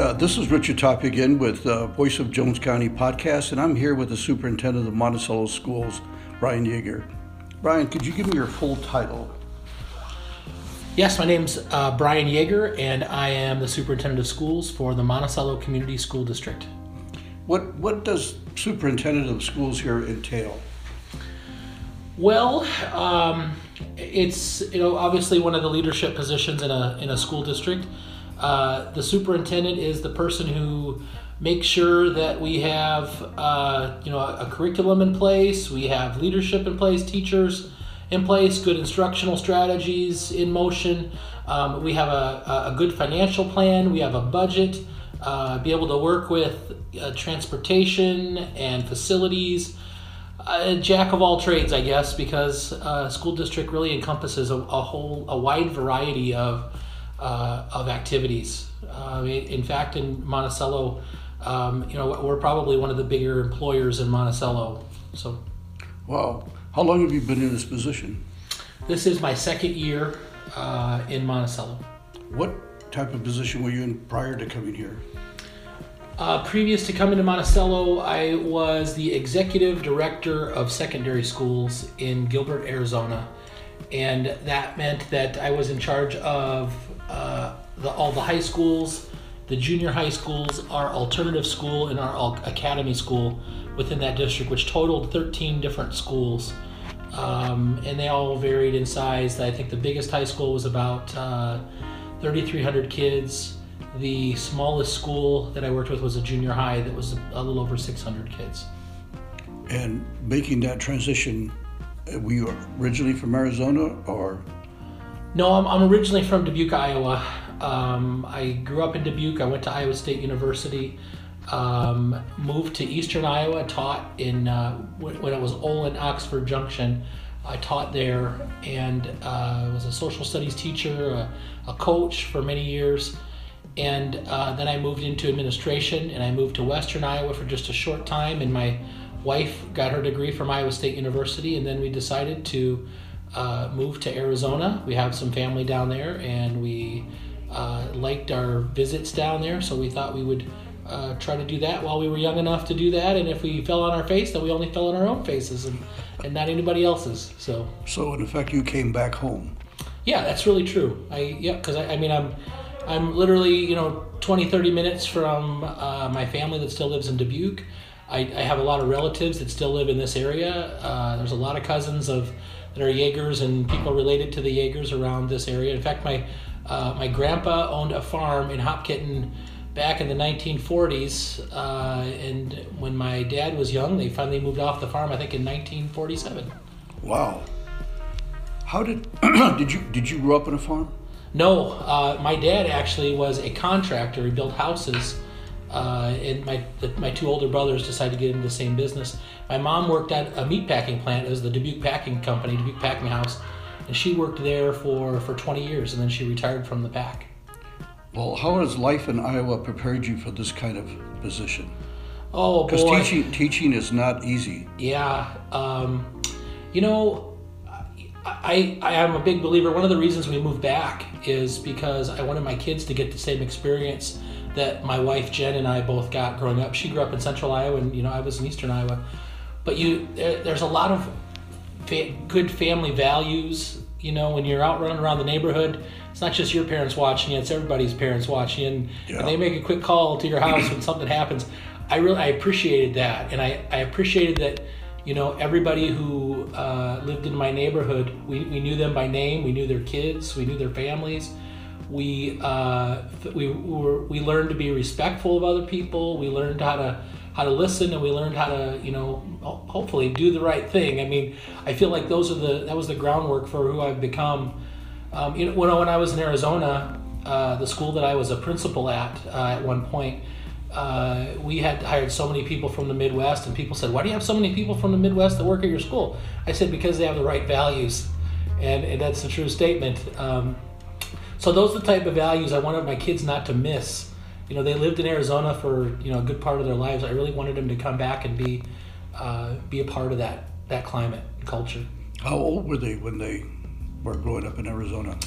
Uh, this is Richard Top again with uh, Voice of Jones County podcast, and I'm here with the superintendent of Monticello Schools, Brian Yeager. Brian, could you give me your full title? Yes, my name's uh, Brian Yeager, and I am the superintendent of schools for the Monticello Community School District. What what does superintendent of schools here entail? Well, um, it's you know obviously one of the leadership positions in a in a school district. Uh, the superintendent is the person who makes sure that we have uh, you know a, a, curriculum in place, we have leadership in place, teachers in place, good instructional strategies in motion. Um, we have a, a good financial plan. We have a budget. Uh, be able to work with uh, transportation and facilities. Jack of all trades, I guess, because uh, school district really encompasses a, a whole a wide variety of uh, of activities. Uh, in fact, in Monticello, um, you know, we're probably one of the bigger employers in Monticello. So, wow, how long have you been in this position? This is my second year uh, in Monticello. What type of position were you in prior to coming here? Uh, previous to coming to Monticello, I was the executive director of secondary schools in Gilbert, Arizona. And that meant that I was in charge of uh, the, all the high schools, the junior high schools, our alternative school, and our academy school within that district, which totaled 13 different schools. Um, and they all varied in size. I think the biggest high school was about uh, 3,300 kids. The smallest school that I worked with was a junior high that was a little over 600 kids. And making that transition, uh, were you originally from Arizona or? No, I'm, I'm originally from Dubuque, Iowa. Um, I grew up in Dubuque. I went to Iowa State University. Um, moved to Eastern Iowa, taught in uh, when it was Olin Oxford Junction. I taught there and uh, was a social studies teacher, a, a coach for many years. And uh, then I moved into administration and I moved to Western Iowa for just a short time. And my wife got her degree from Iowa State University. And then we decided to uh, moved to Arizona. We have some family down there, and we uh, liked our visits down there, so we thought we would uh, try to do that while we were young enough to do that. And if we fell on our face, then we only fell on our own faces and, and not anybody else's. So. So in effect, you came back home. Yeah, that's really true. I yeah, because I, I mean I'm I'm literally you know 20 30 minutes from uh, my family that still lives in Dubuque. I, I, have a lot of relatives that still live in this area. Uh, there's a lot of cousins of that are Yeagers and people related to the Yeagers around this area. In fact, my uh, my grandpa owned a farm in Hopkinton back in the 1940s, uh, and when my dad was young, they finally moved off the farm. I think in 1947. Wow. How did did you did you grow up on a farm? No, uh, my dad actually was a contractor. He built houses uh, and my the, my two older brothers decided to get into the same business. My mom worked at a meat packing plant. It was the Dubuque Packing Company, Dubuque Packing House, and she worked there for for 20 years, and then she retired from the pack. Well, how has life in Iowa prepared you for this kind of position? Oh, because teaching teaching is not easy. Yeah, um, you know. I, I am a big believer. One of the reasons we moved back is because I wanted my kids to get the same experience that my wife Jen and I both got growing up. She grew up in Central Iowa, and you know I was in Eastern Iowa. But you, there, there's a lot of fa- good family values. You know, when you're out running around the neighborhood, it's not just your parents watching you; it's everybody's parents watching. You. And, yeah. and they make a quick call to your house when something happens. I really I appreciated that, and I, I appreciated that. You know, everybody who uh, lived in my neighborhood, we, we knew them by name. We knew their kids. We knew their families we uh, we we learned to be respectful of other people. We learned how to how to listen, and we learned how to you know hopefully do the right thing. I mean, I feel like those are the that was the groundwork for who I've become. Um, you know, when when I was in Arizona, uh, the school that I was a principal at uh, at one point. Uh, we had hired so many people from the Midwest, and people said, "Why do you have so many people from the Midwest that work at your school?" I said, "Because they have the right values," and, and that's a true statement. Um, so those are the type of values I wanted my kids not to miss. You know, they lived in Arizona for you know a good part of their lives. I really wanted them to come back and be uh, be a part of that that climate and culture. How old were they when they were growing up in Arizona?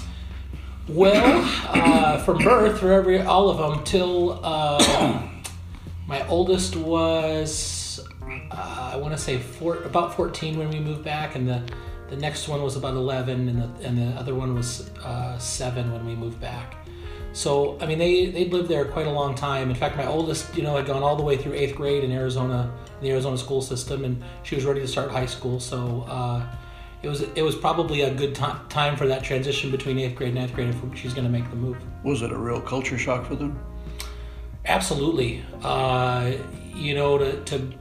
Well, uh, from birth, for every all of them till uh, my oldest was uh, I want to say four, about 14 when we moved back, and the the next one was about 11, and the and the other one was uh, seven when we moved back. So I mean, they they lived there quite a long time. In fact, my oldest, you know, had gone all the way through eighth grade in Arizona, in the Arizona school system, and she was ready to start high school. So uh, it was it was probably a good time time for that transition between eighth grade and ninth grade if she's going to make the move. Was it a real culture shock for them? Absolutely. Uh, you know, to, to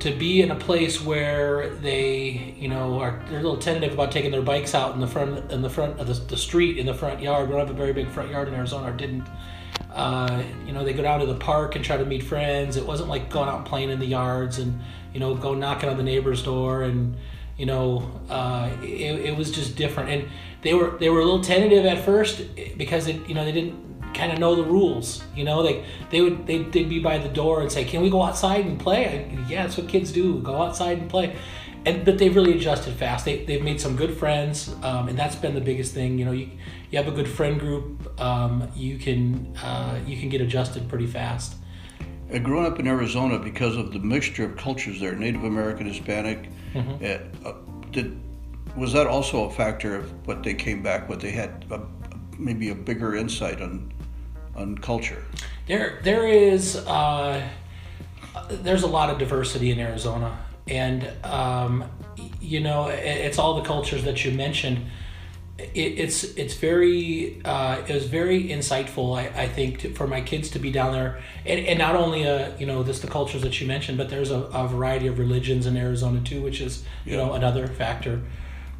to be in a place where they, you know, are they're a little tentative about taking their bikes out in the front in the front of the, the street in the front yard. We don't have a very big front yard in Arizona, or didn't. Uh, you know, they go down to the park and try to meet friends. It wasn't like going out and playing in the yards and you know go knocking on the neighbor's door and you know uh, it, it was just different. And they were they were a little tentative at first because it, you know they didn't kind of know the rules. You know, they they would they'd, they'd be by the door and say, "Can we go outside and play?" I, yeah, that's what kids do. Go outside and play. And but they've really adjusted fast. They they've made some good friends, um, and that's been the biggest thing. You know, you you have a good friend group, um, you can uh, you can get adjusted pretty fast. Uh, growing up in Arizona, because of the mixture of cultures there, Native American, Hispanic, mm-hmm. uh, did was that also a factor of what they came back with? They had a, maybe a bigger insight on on culture? There, there is. Uh, there's a lot of diversity in Arizona, and um, you know, it's all the cultures that you mentioned. It, it's it's very uh, it was very insightful. I, I think to, for my kids to be down there, and, and not only uh, you know this the cultures that you mentioned, but there's a, a variety of religions in Arizona too, which is you yeah. know another factor.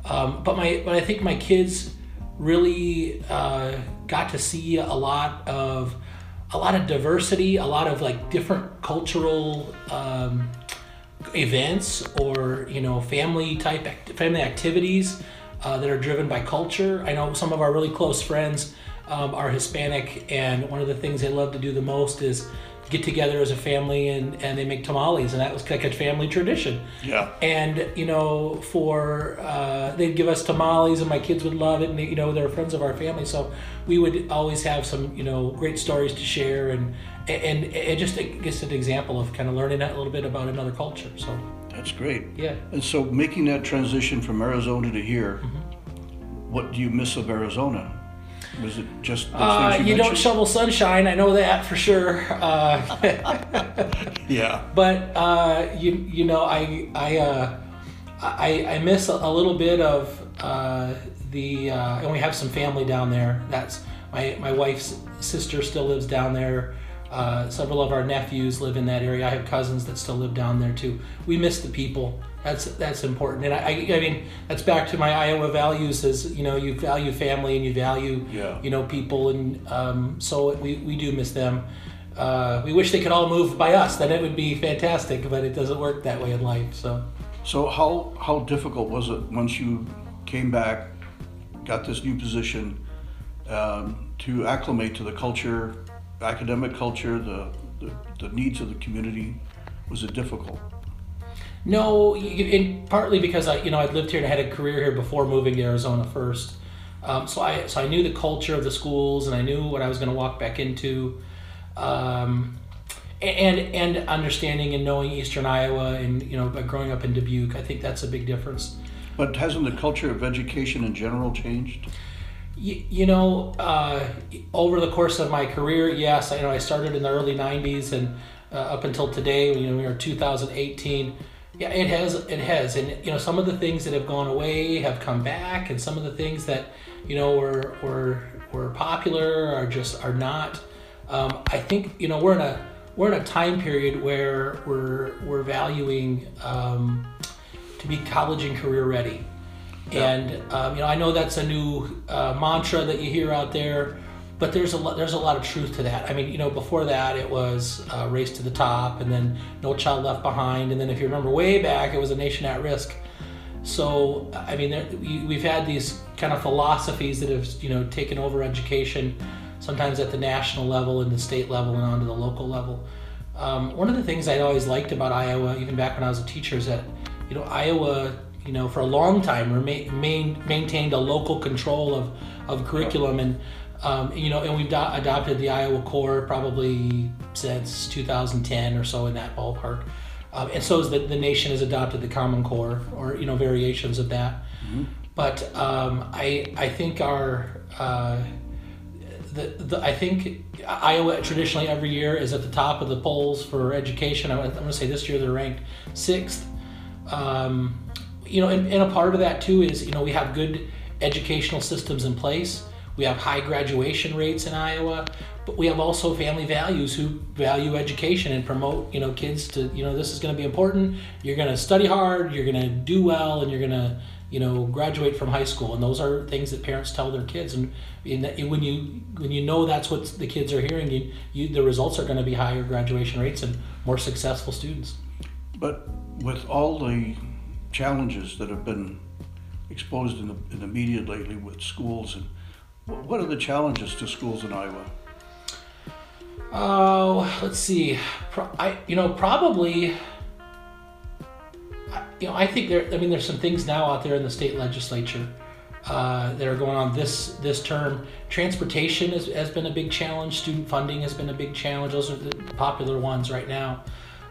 Um, but my but I think my kids really uh, got to see a lot of a lot of diversity, a lot of like different cultural um, events or you know family type act- family activities uh, that are driven by culture. I know some of our really close friends um, are Hispanic, and one of the things they love to do the most is get together as a family and, and they make tamales and that was like a family tradition. Yeah. And you know for uh, they'd give us tamales and my kids would love it and you know they're friends of our family so we would always have some you know great stories to share and and it just gets an example of kind of learning a little bit about another culture so. That's great. Yeah. And so making that transition from arizona to here mm-hmm. what do you miss of arizona was it just uh, you, you don't shovel sunshine. I know that for sure. Uh, yeah. But uh, you you know I I uh, I, I miss a, a, little bit of uh, the uh, and we have some family down there. That's my my wife's sister still lives down there. several of our nephews live in that area. I have cousins that still live down there too. We miss the people that's that's important, and I, I mean that's back to my Iowa values. Is you know you value family and you value yeah. you know people, and um, so we, we do miss them. Uh, we wish they could all move by us. Then it would be fantastic, but it doesn't work that way in life. So. So how how difficult was it once you came back, got this new position, um, to acclimate to the culture, academic culture, the, the the needs of the community? Was it difficult? No, in, partly because I, you know, I'd lived here and had a career here before moving to Arizona first. Um, so I, so I knew the culture of the schools, and I knew what I was going to walk back into, um, and and understanding and knowing Eastern Iowa, and you know, growing up in Dubuque, I think that's a big difference. But hasn't the culture of education in general changed? You, you know, uh, over the course of my career, yes, I know I started in the early '90s, and uh, up until today, you know, we are 2018 yeah, it has. It has, and you know, some of the things that have gone away have come back, and some of the things that you know were were were popular are just are not. Um, I think you know we're in a we're in a time period where we're we're valuing um, to be college and career ready, yeah. and um, you know I know that's a new uh, mantra that you hear out there but there's a lot, there's a lot of truth to that. I mean, you know, before that it was uh, race to the top, and then no child left behind, and then if you remember way back, it was a nation at risk. So I mean, there, we, have had these kind of philosophies that have you know taken over education, sometimes at the national level and the state level and onto the local level. Um, one of the things I always liked about Iowa, even back when I was a teacher, is that you know Iowa you know, for a long time, remain, maintained a local control of, of curriculum and um, you know, and we've do- adopted the Iowa Core probably since 2010 or so in that ballpark. Um, and so is the, the nation has adopted the Common Core or you know variations of that. But um, I I think our uh, the, the I think Iowa traditionally every year is at the top of the polls for education. I'm, I'm going to say this year they're ranked sixth. Um, you know, and, and a part of that too is you know we have good educational systems in place. We have high graduation rates in Iowa, but we have also family values who value education and promote you know kids to you know this is going to be important. You're going to study hard. You're going to do well, and you're going to you know graduate from high school. And those are things that parents tell their kids. And when you when you know that's what the kids are hearing, you, you the results are going to be higher graduation rates and more successful students. But with all the challenges that have been exposed in the, in the media lately with schools and what are the challenges to schools in Iowa? Oh, let's see. Pro- I you know probably. You know, I think there. I mean, there's some things now out there in the state legislature uh, that are going on this this term. Transportation has, has been a big challenge. Student funding has been a big challenge. Those are the popular ones right now.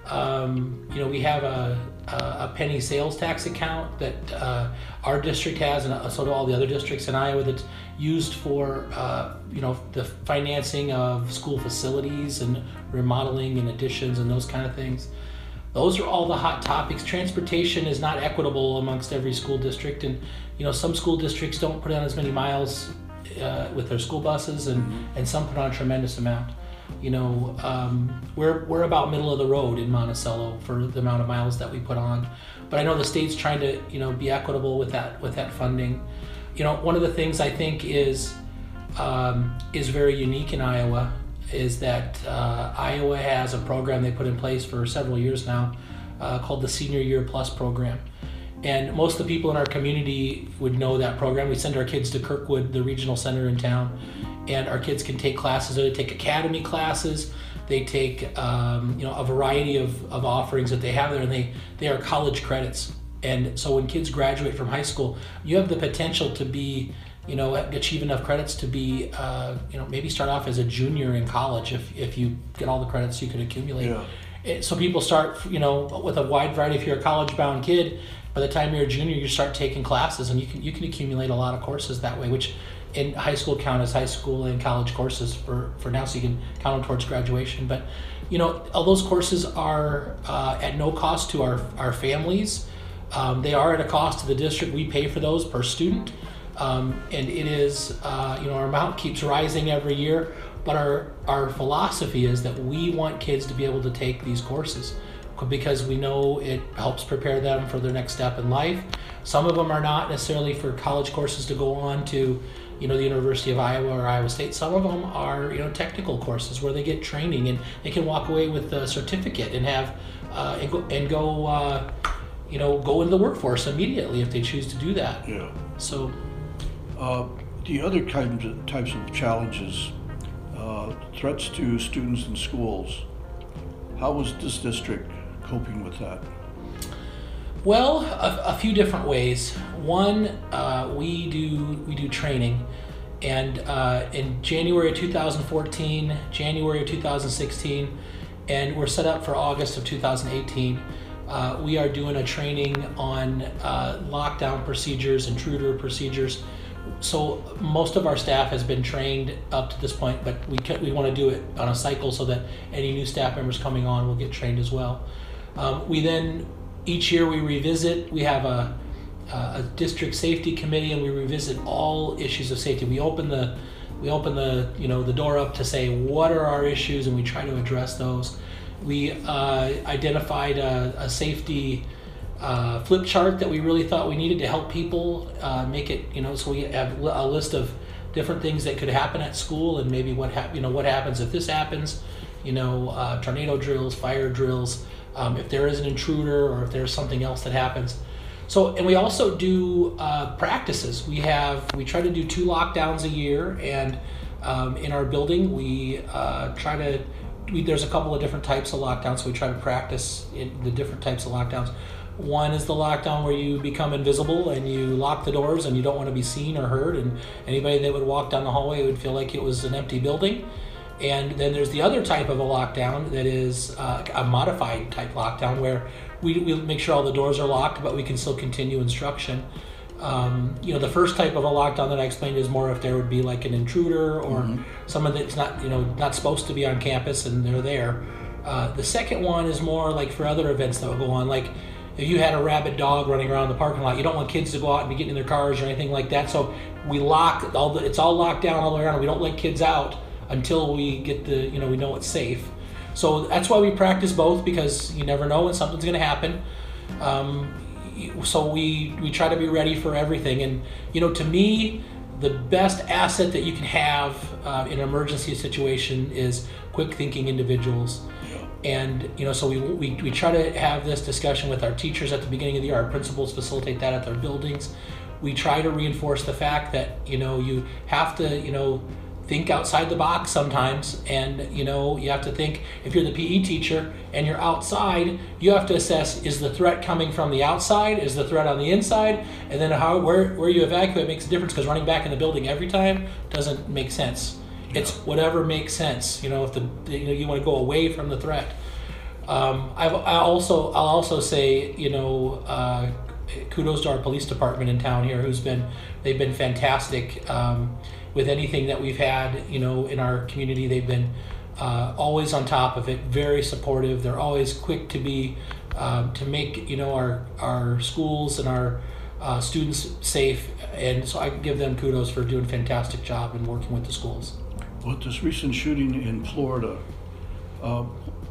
Um, you know, we have a, a, penny sales tax account that uh, our district has, and so do all the other districts in Iowa. That's used for uh, you know the financing of school facilities and remodeling and additions and those kind of things. Those are all the hot topics. Transportation is not equitable amongst every school district, and you know some school districts don't put on as many miles uh, with their school buses, and and some put on a tremendous amount. You know, um, we're we're about middle of the road in Monticello for the amount of miles that we put on, but I know the state's trying to you know be equitable with that with that funding. You know, one of the things I think is um, is very unique in Iowa is that uh, Iowa has a program they put in place for several years now uh, called the Senior Year Plus program. And most of the people in our community would know that program. We send our kids to Kirkwood, the regional center in town, and our kids can take classes. They take academy classes. They take um, you know a variety of, of offerings that they have there, and they they are college credits. And so when kids graduate from high school, you have the potential to be you know achieve enough credits to be uh, you know maybe start off as a junior in college if, if you get all the credits you could accumulate Yeah. It- so people start you know with a wide variety if you're a college bound kid by the time you're a junior you start taking classes and you can you can accumulate a lot of courses that way which in high school count as high school and college courses for for now so you can count them towards graduation. But you know all those courses are uh, at no cost to our our families. Um, they are at a cost to the district. We pay for those per student. Um, and it is uh, you know our amount keeps rising every year but our our philosophy is that we want kids to be able to take these courses because we know it helps prepare them for their next step in life. Some of them are not necessarily for college courses to go on to you know the university of iowa or iowa state some of them are you know technical courses where they get training and they can walk away with a certificate and have uh, and go, and go uh, you know go into the workforce immediately if they choose to do that Yeah. so Uh, the other kinds of, types of challenges, uh, threats to students in schools. How was this district coping with that? Well, a, a few different ways. One, uh, we do we do training, and uh, in January of 2014, January of 2016, and we're set up for August of 2018. Uh, we are doing a training on uh, lockdown procedures, intruder procedures. So most of our staff has been trained up to this point, but we can, we want to do it on a cycle so that any new staff members coming on will get trained as well. Um, we then each year we revisit. We have a, a district safety committee, and we revisit all issues of safety. We open the we open the you know the door up to say what are our issues, and we try to address those. We uh, identified a, a safety uh, flip chart that we really thought we needed to help people uh, make it you know so we have a list of different things that could happen at school and maybe what hap- you know what happens if this happens you know uh, tornado drills fire drills um, if there is an intruder or if there's something else that happens so and we also do uh, practices. We have we try to do two lockdowns a year and um, in our building we uh, try to we, there's a couple of different types of lockdowns. So we try to practice in the different types of lockdowns. One is the lockdown where you become invisible and you lock the doors and you don't want to be seen or heard, and anybody that would walk down the hallway would feel like it was an empty building. And then there's the other type of a lockdown that is uh, a modified type lockdown where we, we make sure all the doors are locked, but we can still continue instruction. Um, you know, the first type of a lockdown that I explained is more if there would be like an intruder or mm-hmm. someone that's not, you know, not supposed to be on campus and they're there. Uh, the second one is more like for other events that will go on, like if you had a rabid dog running around the parking lot, you don't want kids to go out and be getting in their cars or anything like that. So we lock all the, it's all locked down all the way around. We don't let kids out until we get the, you know, we know it's safe. So that's why we practice both because you never know when something's going to happen. Um, so we we try to be ready for everything. And you know, to me, the best asset that you can have uh, in an emergency situation is quick thinking individuals. And you know, so we, we we try to have this discussion with our teachers at the beginning of the year. Our principals facilitate that at their buildings. We try to reinforce the fact that you know you have to you know think outside the box sometimes. And you know you have to think if you're the pe teacher and you're outside you have to assess is the threat coming from the outside? Is the threat on the inside? And then how where, where you evacuate makes a difference because running back in the building every time doesn't make sense. It's whatever makes sense you know if the you know you want to go away from the threat. Um, I've, I also I'll also say you know uh, kudos to our police department in town here who's been they've been fantastic um, with anything that we've had, you know, in our community. They've been uh, always on top of it, very supportive. They're always quick to be um, to make you know our our schools and our uh, students safe, and so I give them kudos for doing a fantastic job and working with the schools. With this recent shooting in Florida, uh,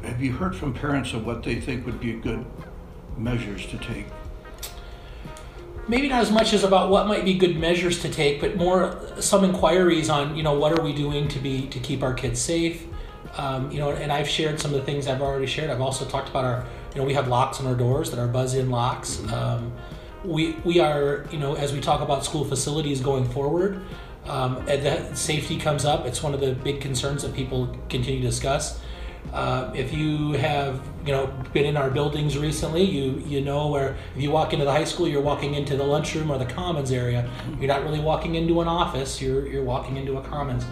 have you heard from parents of what they think would be good measures to take maybe not as much as about what might be good measures to take, but more some inquiries on you know what are we doing to be to keep our kids safe. Um, you know, and I've shared some of the things I've already shared. I've also talked about our you know we have locks on our doors that are buzz-in locks. Um, we we are you know as we talk about school facilities going forward. Um, and safety comes up. It's one of the big concerns that people continue to discuss. Uh, if you have you know been in our buildings recently, you you know where if you walk into the high school, you're walking into the lunchroom or the commons area. You're not really walking into an office. You're you're walking into a commons.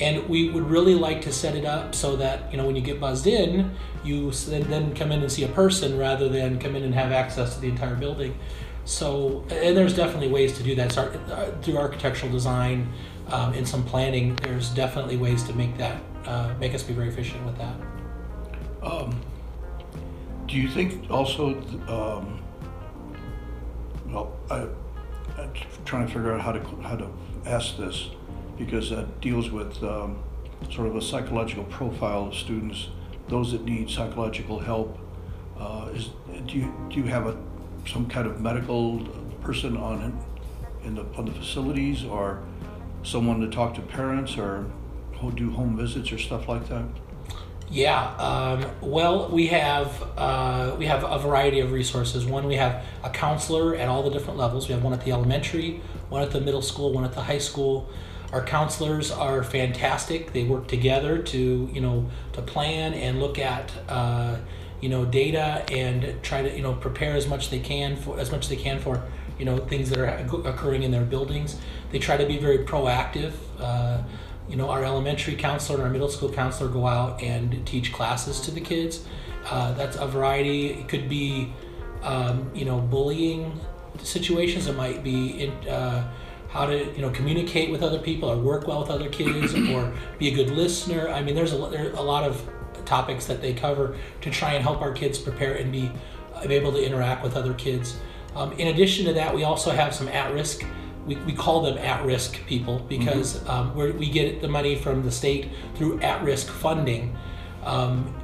And we would really like to set it up so that you know when you get buzzed in, you then come in and see a person rather than come in and have access to the entire building. So, and there's definitely ways to do that. So, uh, through architectural design um, and some planning, there's definitely ways to make that uh, make us be very efficient with that. Um, do you think also, um, well, I, am trying to figure out how to how to ask this because that deals with um, sort of a psychological profile of students, those that need psychological help. Uh, is do you do you have a some kind of medical person on in the on the facilities or someone to talk to parents or do home visits or stuff like that? Yeah, um, well, we have uh, we have a variety of resources. One, we have a counselor at all the different levels. We have one at the elementary, one at the middle school, one at the high school. Our counselors are fantastic. They work together to you know to plan and look at uh, you know data and try to you know prepare as much they can for as much as they can for you know things that are occurring in their buildings. They try to be very proactive. Uh, you know, our elementary counselor and our middle school counselor go out and teach classes to the kids. Uh, that's a variety. It could be, um, you know, bullying situations. It might be in, uh, how to, you know, communicate with other people or work well with other kids or be a good listener. I mean, there's a, there a lot of topics that they cover to try and help our kids prepare and be, be able to interact with other kids. Um, in addition to that, we also have some at-risk we, we call them at-risk people because mm-hmm. um, we get the money from the state through at-risk funding. Um,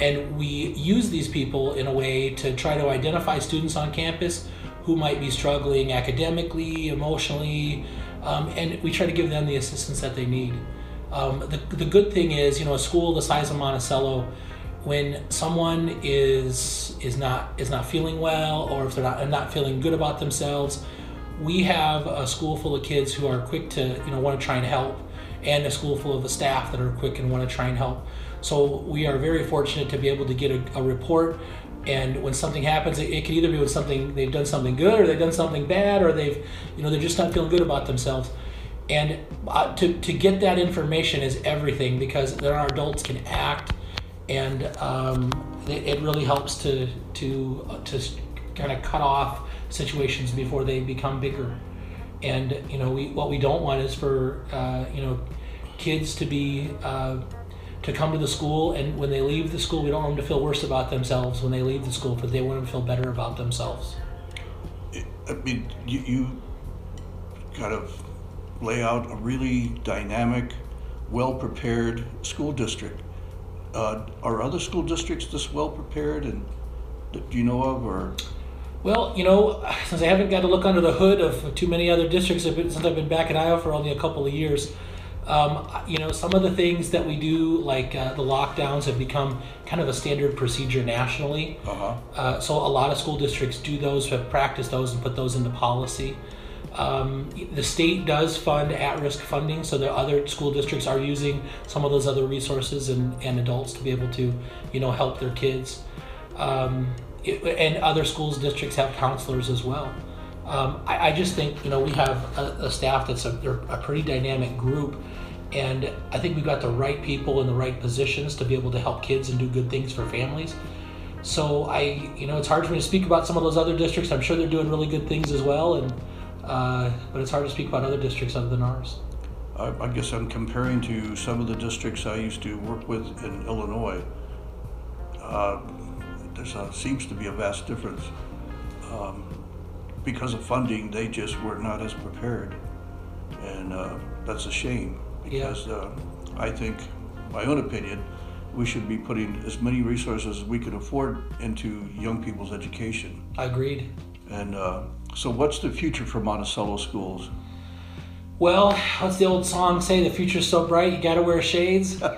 and we use these people in a way to try to identify students on campus who might be struggling academically, emotionally, um, and we try to give them the assistance that they need. Um, the, the good thing is, you know, a school the size of Monticello, when someone is is not is not feeling well, or if they're not not feeling good about themselves, we have a school full of kids who are quick to you know want to try and help and a school full of the staff that are quick and want to try and help so we are very fortunate to be able to get a, a report And when something happens, it, it could either be when something they've done something good, or they've done something bad, or they've, you know, they're just not feeling good about themselves. And uh, to, to get that information is everything because then our adults can act, and um, it, it really helps to to uh, to kind of cut off situations before they become bigger. And you know, we what we don't want is for uh, you know kids to be uh, to come to the school and when they leave the school we don't want them to feel worse about themselves when they leave the school but they want them to feel better about themselves. I mean you, you kind of lay out a really dynamic well prepared school district. Uh, are other school districts this well prepared and do you know of or well, you know, since I haven't got to look under the hood of too many other districts since I've been back in Iowa for only a couple of years, um, you know, some of the things that we do, like uh, the lockdowns, have become kind of a standard procedure nationally. Uh-huh. Uh, so a lot of school districts do those, have practiced those, and put those into policy. Um, the state does fund at-risk funding, so the other school districts are using some of those other resources and, and adults to be able to, you know, help their kids. Um, it, and other schools districts have counselors as well. Um, I, I, just think you know we have a, a staff that's a, a, pretty dynamic group, and I think we've got the right people in the right positions to be able to help kids and do good things for families. So I, you know, it's hard for me to speak about some of those other districts. I'm sure they're doing really good things as well, and uh, but it's hard to speak about other districts other than ours. I, I guess I'm comparing to some of the districts I used to work with in Illinois. Uh, there seems to be a vast difference. Um, because of funding, they just were not as prepared, and uh, that's a shame. Because yeah. uh, I think, my own opinion, we should be putting as many resources as we can afford into young people's education. I agreed. And uh, so, what's the future for Monticello schools? Well, what's the old song say? The future's so bright, you got to wear shades.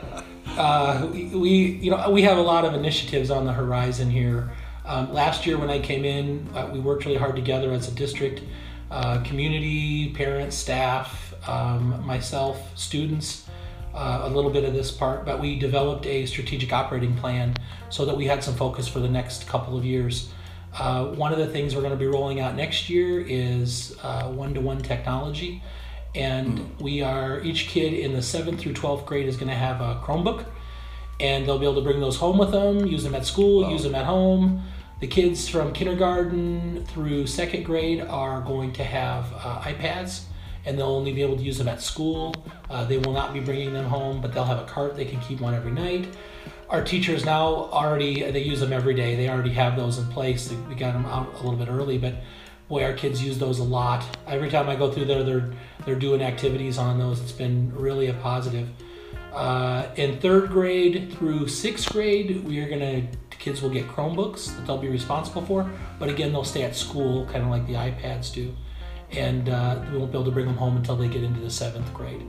uh, we, you know, we have a lot of initiatives on the horizon here. Um, last year, when I came in, uh, we worked really hard together as a district, uh, community, parents, staff, um, myself, students, uh, a little bit of this part, but we developed a strategic operating plan so that we had some focus for the next couple of years. Uh, one of the things we're going to be rolling out next year is one to one technology. And mm. we are, each kid in the 7th through 12th grade is going to have a Chromebook and they'll be able to bring those home with them, use them at school, use them at home. The kids from kindergarten through second grade are going to have uh, iPads and they'll only be able to use them at school. Uh, they will not be bringing them home, but they'll have a cart. They can keep one every night. Our teachers now already, they use them every day. They already have those in place. We got them out a little bit early, but boy, our kids use those a lot. Every time I go through there, they're, they're doing activities on those. It's been really a positive. Uh, in third grade through sixth grade, we are going to kids will get Chromebooks that they'll be responsible for, but again, they'll stay at school, kind of like the iPads do, and uh, we won't be able to bring them home until they get into the seventh grade.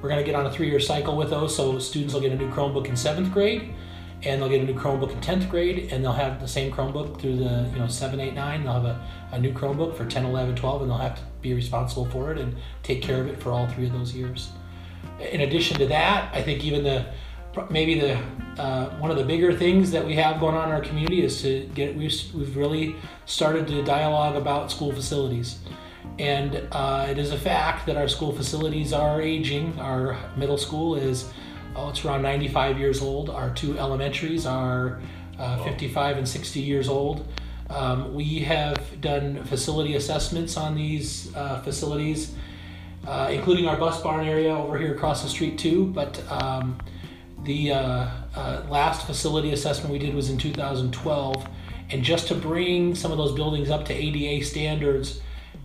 We're going to get on a three-year cycle with those, so students will get a new Chromebook in seventh grade, and they'll get a new Chromebook in 10th grade, and they'll have the same Chromebook through the you know 7, 8, 9. They'll have a, a new Chromebook for 10, 11, 12, and they'll have to be responsible for it and take care of it for all three of those years. In addition to that, I think even the maybe the uh, one of the bigger things that we have going on in our community is to get we've, we've really started to dialogue about school facilities and uh, it is a fact that our school facilities are aging our middle school is oh it's around 95 years old. Our two elementaries are uh, 55 and 60 years old. Um, we have done facility assessments on these uh, facilities uh, including our bus barn area over here across the street too but um, the uh, uh, last facility assessment we did was in 2012, and just to bring some of those buildings up to ADA standards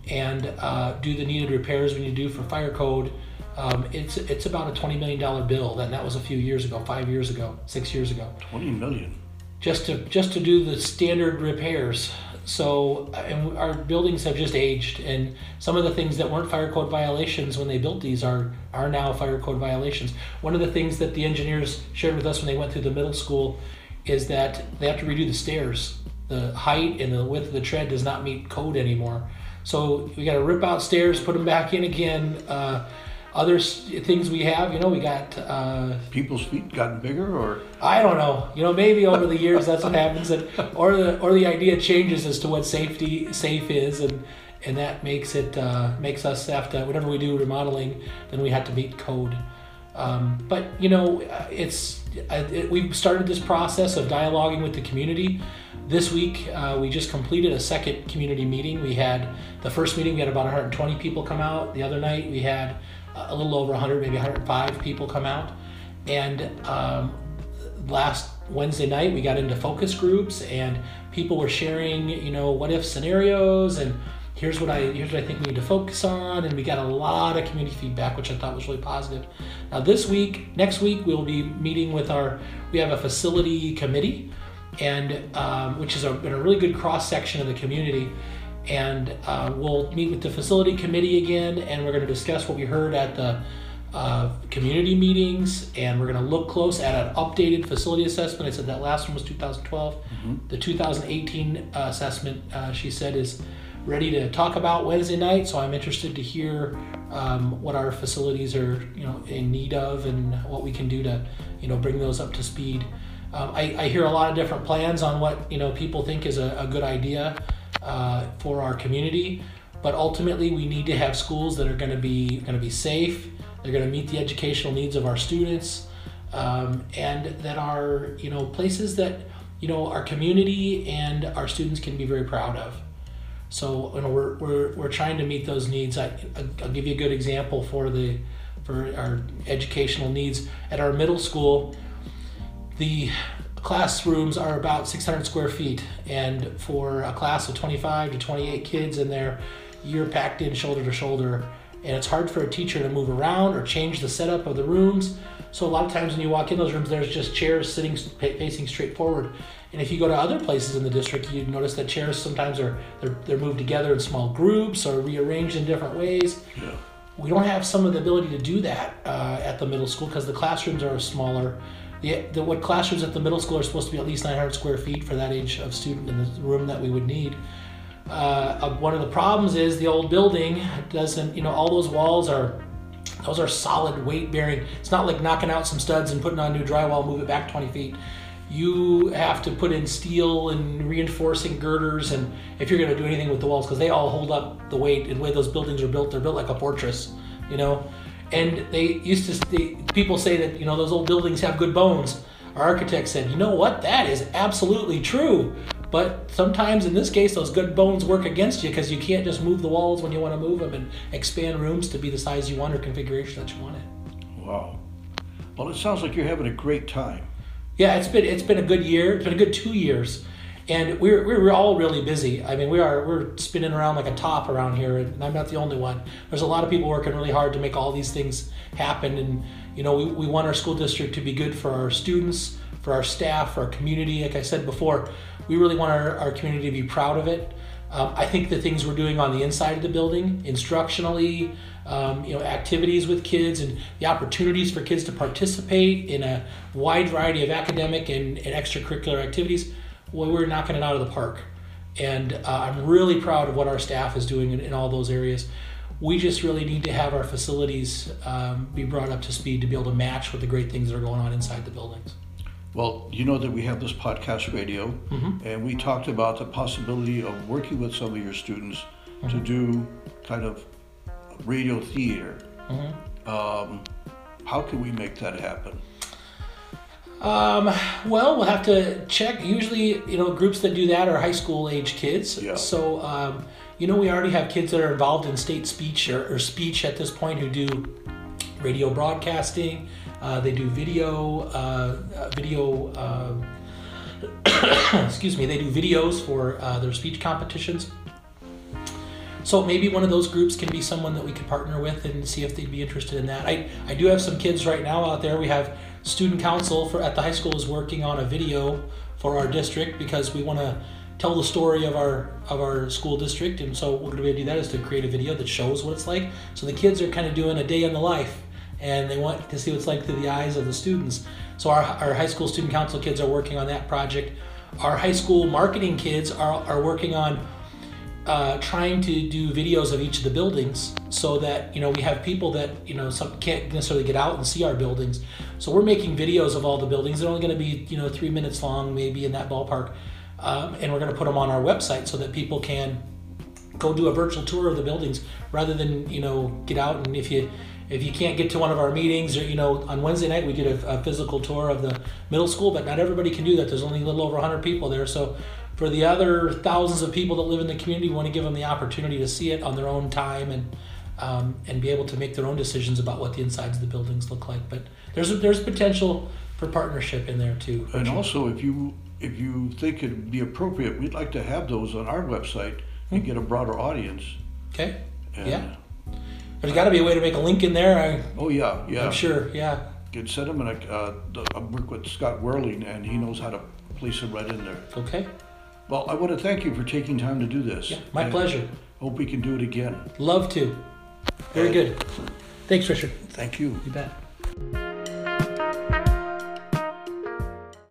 and uh, do the needed repairs we need to do for fire code, um, it's it's about a $20 million bill, and that was a few years ago, five years ago, six years ago. 20 million. Just to just to do the standard repairs so, and our buildings have just aged, and some of the things that weren't fire code violations when they built these are are now fire code violations. One of the things that the engineers shared with us when they went through the middle school is that they have to redo the stairs. The height and the width of the tread does not meet code anymore. So we got to rip out stairs, put them back in again. Uh, other things we have, you know, we got uh, people's feet gotten bigger, or I don't know. You know, maybe over the years that's what happens, and or the or the idea changes as to what safety safe is, and and that makes it uh, makes us have to whatever we do remodeling, then we have to meet code. Um, but you know, it's it, we've started this process of dialoguing with the community. This week, uh, we just completed a second community meeting. We had the first meeting, we had about 120 people come out. The other night, we had a little over 100, maybe 105 people come out. And um, last Wednesday night, we got into focus groups, and people were sharing, you know, what if scenarios and here's what I here's what I think we need to focus on, and we got a lot of community feedback, which I thought was really positive. Now this week, next week, we'll be meeting with our we have a facility committee and um, which has been a really good cross section of the community. And uh, we'll meet with the facility committee again, and we're going to discuss what we heard at the uh, community meetings, and we're going to look close at an updated facility assessment. I said that last one was 2012. Mm-hmm. The 2018 uh, assessment, uh, she said, is ready to talk about Wednesday night. So I'm interested to hear um, what our facilities are, you know, in need of, and what we can do to, you know, bring those up to speed. Um, I, I, hear a lot of different plans on what you know people think is a, a good idea uh, for our community, but ultimately we need to have schools that are going to be going to be safe. They're going to meet the educational needs of our students, um, and that are you know places that you know our community and our students can be very proud of. So you know we're, we're, we're trying to meet those needs. I, I'll give you a good example for the for our educational needs at our middle school the classrooms are about 600 square feet, and for a class of 25 to 28 kids in there, you're packed in shoulder to shoulder, and it's hard for a teacher to move around or change the setup of the rooms. So a lot of times when you walk in those rooms, there's just chairs sitting facing straight forward. And if you go to other places in the district, you notice that chairs sometimes are they're, they're moved together in small groups or rearranged in different ways. Yeah. We don't have some of the ability to do that uh, at the middle school because the classrooms are smaller the, the what classrooms at the middle school are supposed to be at least 900 square feet for that age of student in the room that we would need. Uh, one of the problems is the old building doesn't, you know, all those walls are those are solid weight bearing. It's not like knocking out some studs and putting on new drywall, move it back 20 feet. You have to put in steel and reinforcing girders, and if you're going to do anything with the walls, because they all hold up the weight. And the way those buildings are built, they're built like a fortress, you know. And they used to, they, people say that, you know, those old buildings have good bones. Our architect said, you know what, that is absolutely true. But sometimes in this case, those good bones work against you because you can't just move the walls when you want to move them and expand rooms to be the size you want or configuration that you want it. Wow. Well, it sounds like you're having a great time. Yeah, it's been it's been a good year. It's been a good two years and we're, we're all really busy. I mean, we are we're spinning around like a top around here, and I'm not the only one. There's a lot of people working really hard to make all these things happen, and you know, we, we want our school district to be good for our students, for our staff, for our community. Like I said before, we really want our, our community to be proud of it. Um, I think the things we're doing on the inside of the building, instructionally, um, you know, activities with kids and the opportunities for kids to participate in a wide variety of academic and, and extracurricular activities well, we're knocking it out of the park. And uh, I'm really proud of what our staff is doing in, in, all those areas. We just really need to have our facilities um, be brought up to speed to be able to match with the great things that are going on inside the buildings. Well, you know that we have this podcast radio, mm-hmm. and we talked about the possibility of working with some of your students mm-hmm. to do kind of radio theater. Mm-hmm. Um, how can we make that happen? Um, well, we'll have to check. Usually, you know, groups that do that are high school age kids. Yeah. So, um, you know, we already have kids that are involved in state speech or, or speech at this point who do radio broadcasting. Uh, they do video, uh, video. Uh, excuse me. They do videos for uh, their speech competitions. So maybe one of those groups can be someone that we could partner with and see if they'd be interested in that. I, I do have some kids right now out there. We have student council for at the high school is working on a video for our district because we want to tell the story of our of our school district and so what we're going to do that is to create a video that shows what it's like so the kids are kind of doing a day in the life and they want to see what it's like through the eyes of the students so our, our high school student council kids are working on that project our high school marketing kids are, are working on uh, trying to do videos of each of the buildings so that you know we have people that you know some can't necessarily get out and see our buildings. So we're making videos of all the buildings. They're only going to be you know three minutes long, maybe in that ballpark, um, and we're going to put them on our website so that people can go do a virtual tour of the buildings rather than you know get out and if you if you can't get to one of our meetings or you know on wednesday night we did a, a physical tour of the middle school but not everybody can do that there's only a little over 100 people there so for the other thousands of people that live in the community we want to give them the opportunity to see it on their own time and um, and be able to make their own decisions about what the insides of the buildings look like but there's there's potential for partnership in there too And also, if you if you think it'd be appropriate, we'd like to have those on our website and get a broader audience. okay And, Yeah. there's got to be a way to make a link in there I, Oh yeah, yeah. i'm sure yeah Get set them, and I, uh, the- I work with Scott Whirling, and he knows how to place it right in there. okay Well, I want to thank you for taking time to do this. yeah my pleasure Hope we can do it again. Love to. Very uh, good. Thanks, Richard. Thank you. You bet.